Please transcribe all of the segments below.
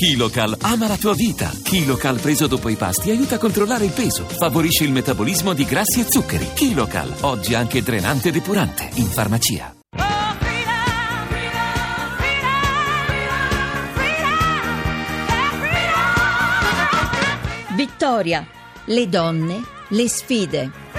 KiloCal ama la tua vita. KiloCal preso dopo i pasti aiuta a controllare il peso, favorisce il metabolismo di grassi e zuccheri. KiloCal, oggi anche drenante e depurante, in farmacia. Vittoria, le donne, le sfide.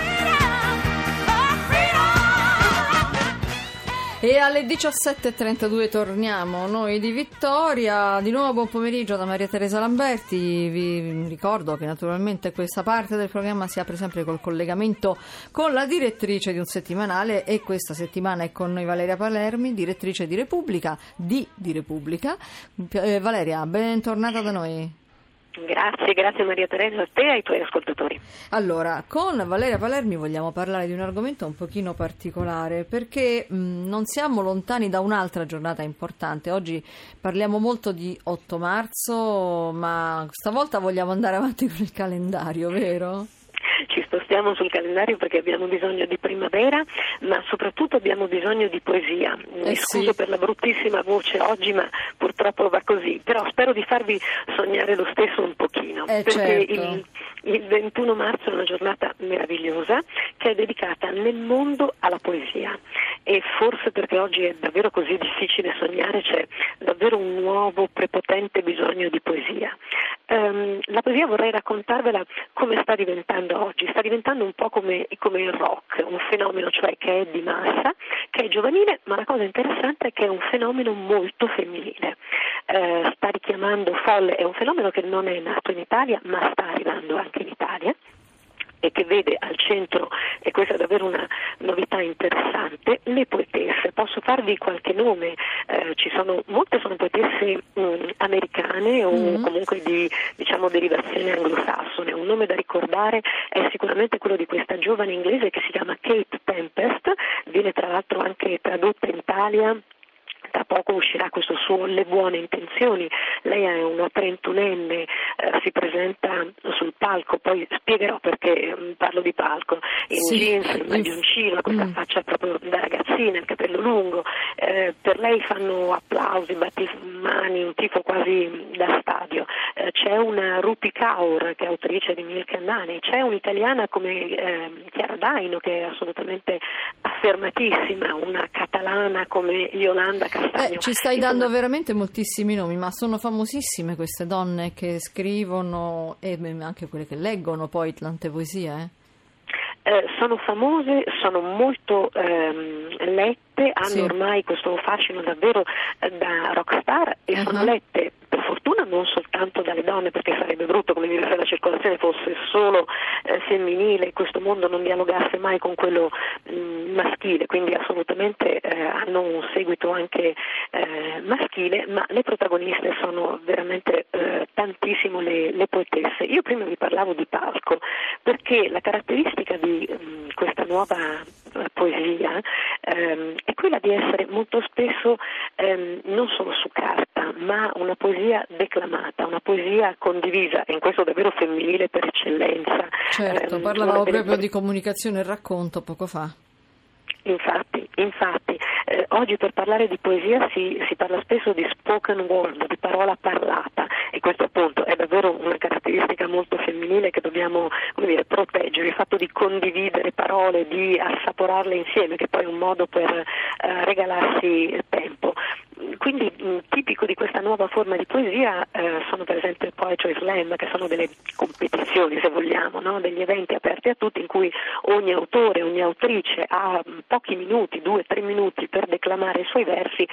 E alle 17.32 torniamo noi di Vittoria. Di nuovo buon pomeriggio da Maria Teresa Lamberti. Vi ricordo che naturalmente questa parte del programma si apre sempre col collegamento con la direttrice di un settimanale e questa settimana è con noi Valeria Palermi, direttrice di Repubblica, di, di Repubblica. Eh, Valeria, bentornata da noi. Grazie, grazie Maria Teresa a te e ai tuoi ascoltatori. Allora, con Valeria Palermi vogliamo parlare di un argomento un pochino particolare perché mh, non siamo lontani da un'altra giornata importante. Oggi parliamo molto di 8 marzo, ma stavolta vogliamo andare avanti con il calendario, vero? Ci spostiamo sul calendario perché abbiamo bisogno di primavera, ma soprattutto abbiamo bisogno di poesia. Mi Eh scuso sì. per la bruttissima voce oggi, ma purtroppo va così. Però spero di farvi sognare lo stesso un pochino. Eh, perché certo. il, il 21 marzo è una giornata meravigliosa che è dedicata nel mondo alla poesia. E forse perché oggi è davvero così difficile sognare, c'è davvero un nuovo, prepotente bisogno di poesia. Ehm, la poesia vorrei raccontarvela come sta diventando oggi, sta diventando un po' come, come il rock, un fenomeno cioè che è di massa, che è giovanile, ma la cosa interessante è che è un fenomeno molto femminile. Eh, sta richiamando folle, è un fenomeno che non è nato in Italia, ma sta arrivando anche in Italia e che vede al centro, e questa è davvero una novità interessante, le poetesse. Posso farvi qualche nome, eh, ci sono, molte sono poetesse mh, americane o Mhm. comunque di diciamo, derivazione anglosassone. Un nome da ricordare è sicuramente quello di questa giovane inglese che si chiama Kate Tempest, viene tra l'altro anche tradotta in Italia tra poco uscirà questo suo Le buone intenzioni, lei è una trentunenne, eh, si presenta sul palco, poi spiegherò perché mm, parlo di palco, in Sì, jeans, in inf- maglioncino, questa mm. faccia proprio da ragazzina, il capello lungo, eh, per lei fanno applausi, battimani, un tifo quasi da stadio, Eh, c'è una Rupi Kaur che è autrice di Milk and Honey, c'è un'italiana come eh, Chiara Daino che è assolutamente affermatissima, una catalana come Yolanda Eh, ci stai Insomma, dando veramente moltissimi nomi, ma sono famosissime queste donne che scrivono e anche quelle che leggono poi tante poesie. eh? Eh, sono famose, sono molto ehm, lette, hanno Sì. ormai questo fascino davvero eh, da rockstar e Uh-huh. sono lette non soltanto dalle donne perché sarebbe brutto come dire se la circolazione fosse solo eh, femminile e questo mondo non dialogasse mai con quello mh, maschile, quindi assolutamente eh, hanno un seguito anche eh, maschile, ma le protagoniste sono veramente eh, tantissimo le, le poetesse. Io prima vi parlavo di palco perché la caratteristica di mh, questa nuova eh, poesia ehm, è quella di essere molto spesso ehm, non solo su carta, ma una poesia declamata, una poesia condivisa, e in questo davvero femminile per eccellenza. Certo, Ehm, parlavamo delle- proprio di comunicazione e racconto poco fa. Infatti, infatti eh, oggi per parlare di poesia si, si parla spesso di spoken word, di parola parlata questo appunto è davvero una caratteristica molto femminile che dobbiamo dire, proteggere, il fatto di condividere parole, di assaporarle insieme, che poi è un modo per eh, regalarsi tempo. Quindi tipico di questa nuova forma di poesia eh, sono per esempio il Poetry Slam, che sono delle competizioni, se vogliamo, no? degli eventi aperti a tutti in cui ogni autore, ogni autrice ha pochi minuti, due, tre minuti per declamare i suoi versi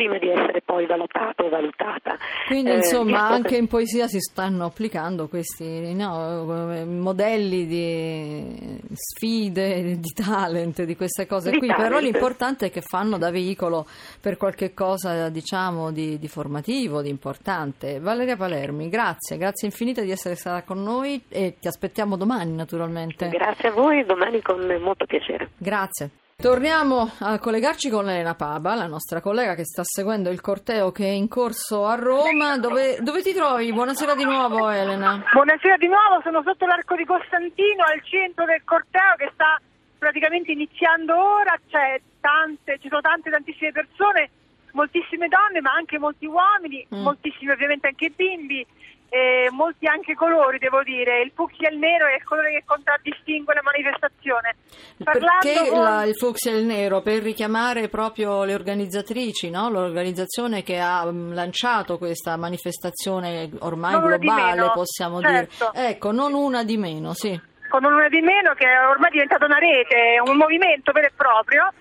prima di essere poi valutato o valutata. Quindi Eh, insomma che- anche in poesia si stanno applicando questi no, eh, modelli di sfide, di talent, di queste cose Di qui, però talent. l'importante è che fanno da veicolo per qualche cosa diciamo di, di formativo, di importante. Valeria Palermi, grazie, grazie infinite di essere stata con noi e ti aspettiamo domani naturalmente. Grazie a voi, domani con molto piacere. Grazie. Torniamo a collegarci con Elena Paba, la nostra collega che sta seguendo il corteo che è in corso a Roma. Dove, dove ti trovi? Buonasera di nuovo Elena. Buonasera di nuovo, sono sotto l'arco di Costantino al centro del corteo che sta praticamente iniziando ora, c'è tante, ci sono tante tantissime persone moltissime donne, ma anche molti uomini, Mm. moltissimi ovviamente anche bimbi, e molti anche colori, devo dire. Il fucsia e il nero è il colore che contraddistingue la manifestazione. Parlando Perché con- la- il fucsia e il nero? Per richiamare proprio le organizzatrici, no? l'organizzazione che ha mm, lanciato questa manifestazione ormai Non globale, possiamo certo. dire. Ecco, non una di meno, sì. con una di meno che è ormai diventato una rete, un movimento vero e proprio.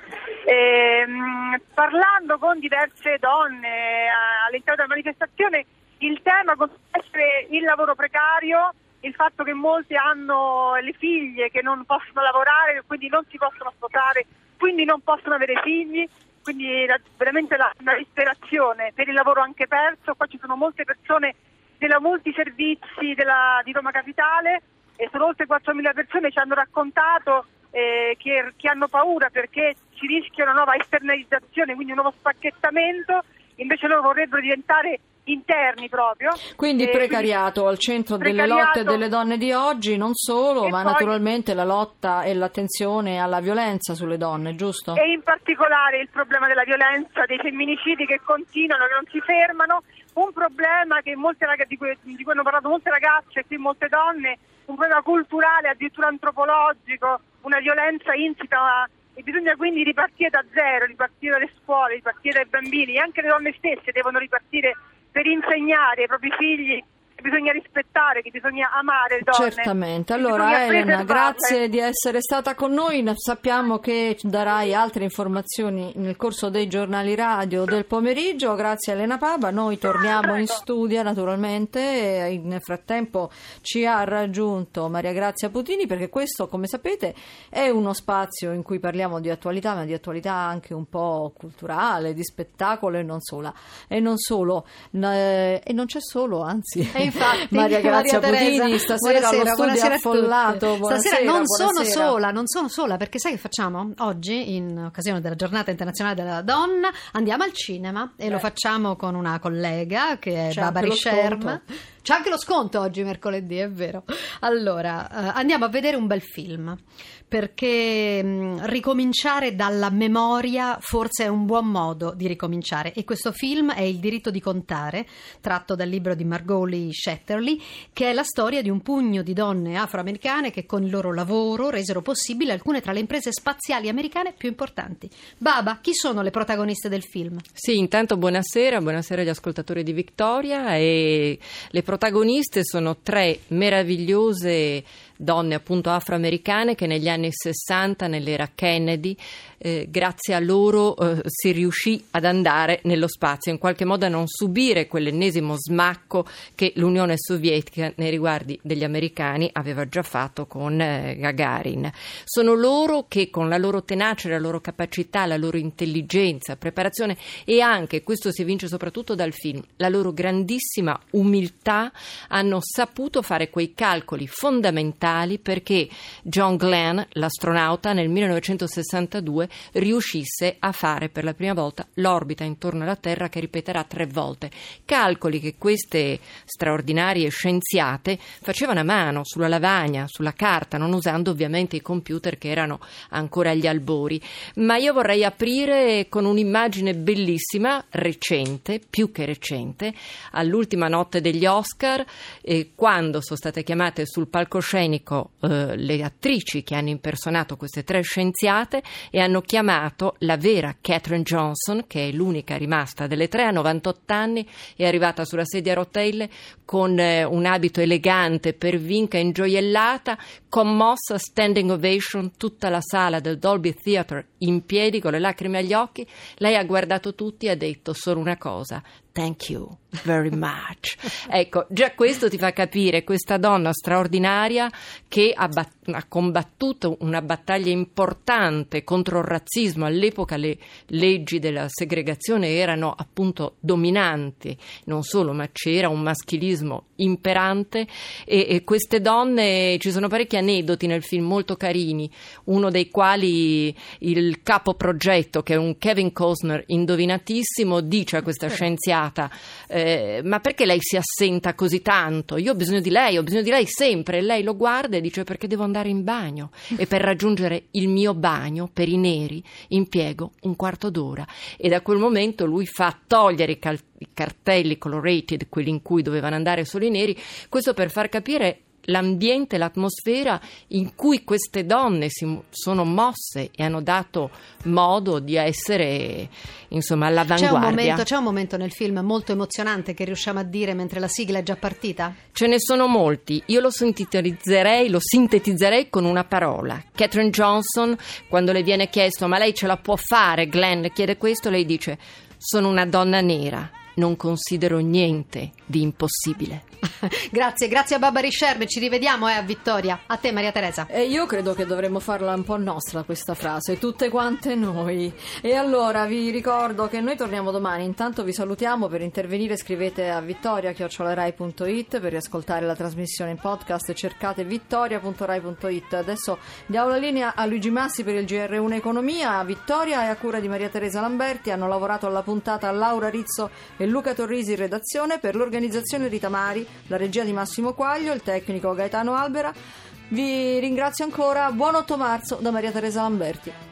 Ehm, parlando con diverse donne eh, all'interno della manifestazione, il tema continua essere il lavoro precario, il fatto che molti hanno le figlie che non possono lavorare, quindi non si possono sposare, quindi non possono avere figli, quindi la- veramente la, la disperazione per il lavoro anche perso. Qua ci sono molte persone della multiservizi della- di Roma Capitale e sono oltre 4.000 persone che ci hanno raccontato eh, che, che hanno paura perché ci rischia una nuova esternalizzazione, quindi un nuovo spacchettamento, invece loro vorrebbero diventare interni proprio. Quindi Eh, precariato al centro delle precariato. lotte delle donne di oggi, non solo, ma poi- naturalmente la lotta e l'attenzione alla violenza sulle donne, giusto? E in particolare il problema della violenza, dei femminicidi che continuano, che non si fermano, un problema che molte rag- di, cui, di cui hanno parlato molte ragazze e qui molte donne, un problema culturale, addirittura antropologico, una violenza insita e bisogna quindi ripartire da zero, ripartire dalle scuole, ripartire dai bambini anche le donne stesse devono ripartire per insegnare ai propri figli bisogna rispettare, che bisogna amare le donne. Certamente. Allora Elena, grazie di essere stata con noi. Sappiamo che ci darai altre informazioni nel corso dei giornali radio del pomeriggio. Grazie Elena Paba. Noi torniamo in studio naturalmente. e Nel frattempo ci ha raggiunto Maria Grazia Putini perché questo, come sapete, è uno spazio in cui parliamo di attualità, ma di attualità anche un po' culturale, di spettacolo e non sola. E non solo. E non c'è solo, anzi. E infatti, Maria Grazia Teresa, Putini stasera buonasera a affollato. Buonasera, Stasera non sono buonasera. sola, non sono sola, perché sai che facciamo? Oggi, in occasione della giornata internazionale della donna, andiamo al cinema e lo facciamo con una collega che è C'è Barbara anche lo Sherm. C'è anche lo sconto oggi, mercoledì, è vero. Allora, eh, andiamo a vedere un bel film, perché mh, ricominciare dalla memoria forse è un buon modo di ricominciare. E questo film è Il diritto di contare, tratto dal libro di Margoli Shetterly, che è la storia di un pugno di donne afroamericane che con il loro lavoro resero possibile alcune tra le imprese spaziali americane più importanti. Baba, chi sono le protagoniste del film? Sì, intanto buonasera, buonasera agli ascoltatori di Victoria e le protagoniste sono tre meravigliose donne appunto afroamericane che negli anni 60 nell'era Kennedy eh, grazie a loro eh, si riuscì ad andare nello spazio in qualche modo a non subire quell'ennesimo smacco che l'Unione Sovietica nei riguardi degli americani aveva già fatto con eh, Gagarin. Sono loro che con la loro tenacia, la loro capacità, la loro intelligenza, preparazione e anche, questo si evince soprattutto dal film, la loro grandissima umiltà hanno saputo fare quei calcoli fondamentali perché John Glenn, l'astronauta, nel 1962 riuscisse a fare per la prima volta l'orbita intorno alla Terra che ripeterà tre volte. Calcoli che queste straordinarie scienziate facevano a mano, sulla lavagna, sulla carta, non usando ovviamente i computer che erano ancora agli albori. Ma io vorrei aprire con un'immagine bellissima, recente, più che recente, all'ultima notte degli Oscar, eh, quando sono state chiamate sul palcoscenico eh, le attrici che hanno impersonato queste tre scienziate e hanno chiamato la vera Catherine Johnson, che è l'unica rimasta delle tre, a 98 anni, è arrivata sulla sedia a rotelle con eh, un abito elegante per vinca ingioiellata, commossa, standing ovation, tutta la sala del Dolby Theatre in piedi con le lacrime agli occhi. Lei ha guardato tutti e ha detto solo una cosa. Thank you very much. Ecco, già questo ti fa capire questa donna straordinaria che ha, bat- ha combattuto una battaglia importante contro il razzismo. All'epoca le leggi della segregazione erano appunto dominanti, non solo, ma c'era un maschilismo imperante e, e queste donne, ci sono parecchi aneddoti nel film molto carini, uno dei quali il capo progetto, che è un Kevin Costner indovinatissimo, dice a questa scienziata arrabbiata, eh, ma perché lei si assenta così tanto? Io ho bisogno di lei, ho bisogno di lei sempre. E lei lo guarda e dice perché devo andare in bagno e per raggiungere il mio bagno per i neri impiego un quarto d'ora e da quel momento lui fa togliere i, cal- i cartelli colorated, quelli in cui dovevano andare solo i neri, questo per far capire l'ambiente, l'atmosfera in cui queste donne si sono mosse e hanno dato modo di essere insomma all'avanguardia. C'è un, momento, c'è un momento nel film molto emozionante che riusciamo a dire mentre la sigla è già partita? Ce ne sono molti. Io lo sintetizzerei, lo sintetizzerei con una parola. Catherine Johnson, quando le viene chiesto ma lei ce la può fare, Glenn le chiede questo, lei dice sono una donna nera non considero niente di impossibile. grazie, grazie a Barbara Scerbe, ci rivediamo eh, a Vittoria. A te Maria Teresa. E io credo che dovremmo farla un po' nostra questa frase, tutte quante noi. E allora vi ricordo che noi torniamo domani, intanto vi salutiamo per intervenire, scrivete a vittoria.rai.it per riascoltare la trasmissione in podcast, cercate vittoria.rai.it. Adesso diamo la linea a Luigi Massi per il GR1 Economia, a Vittoria e a cura di Maria Teresa Lamberti hanno lavorato alla puntata Laura Rizzo e Luca Torrisi in redazione per l'organizzazione Rita Mari la regia di Massimo Quaglio, il tecnico Gaetano Albera. Vi ringrazio ancora, buon 8 marzo da Maria Teresa Lamberti.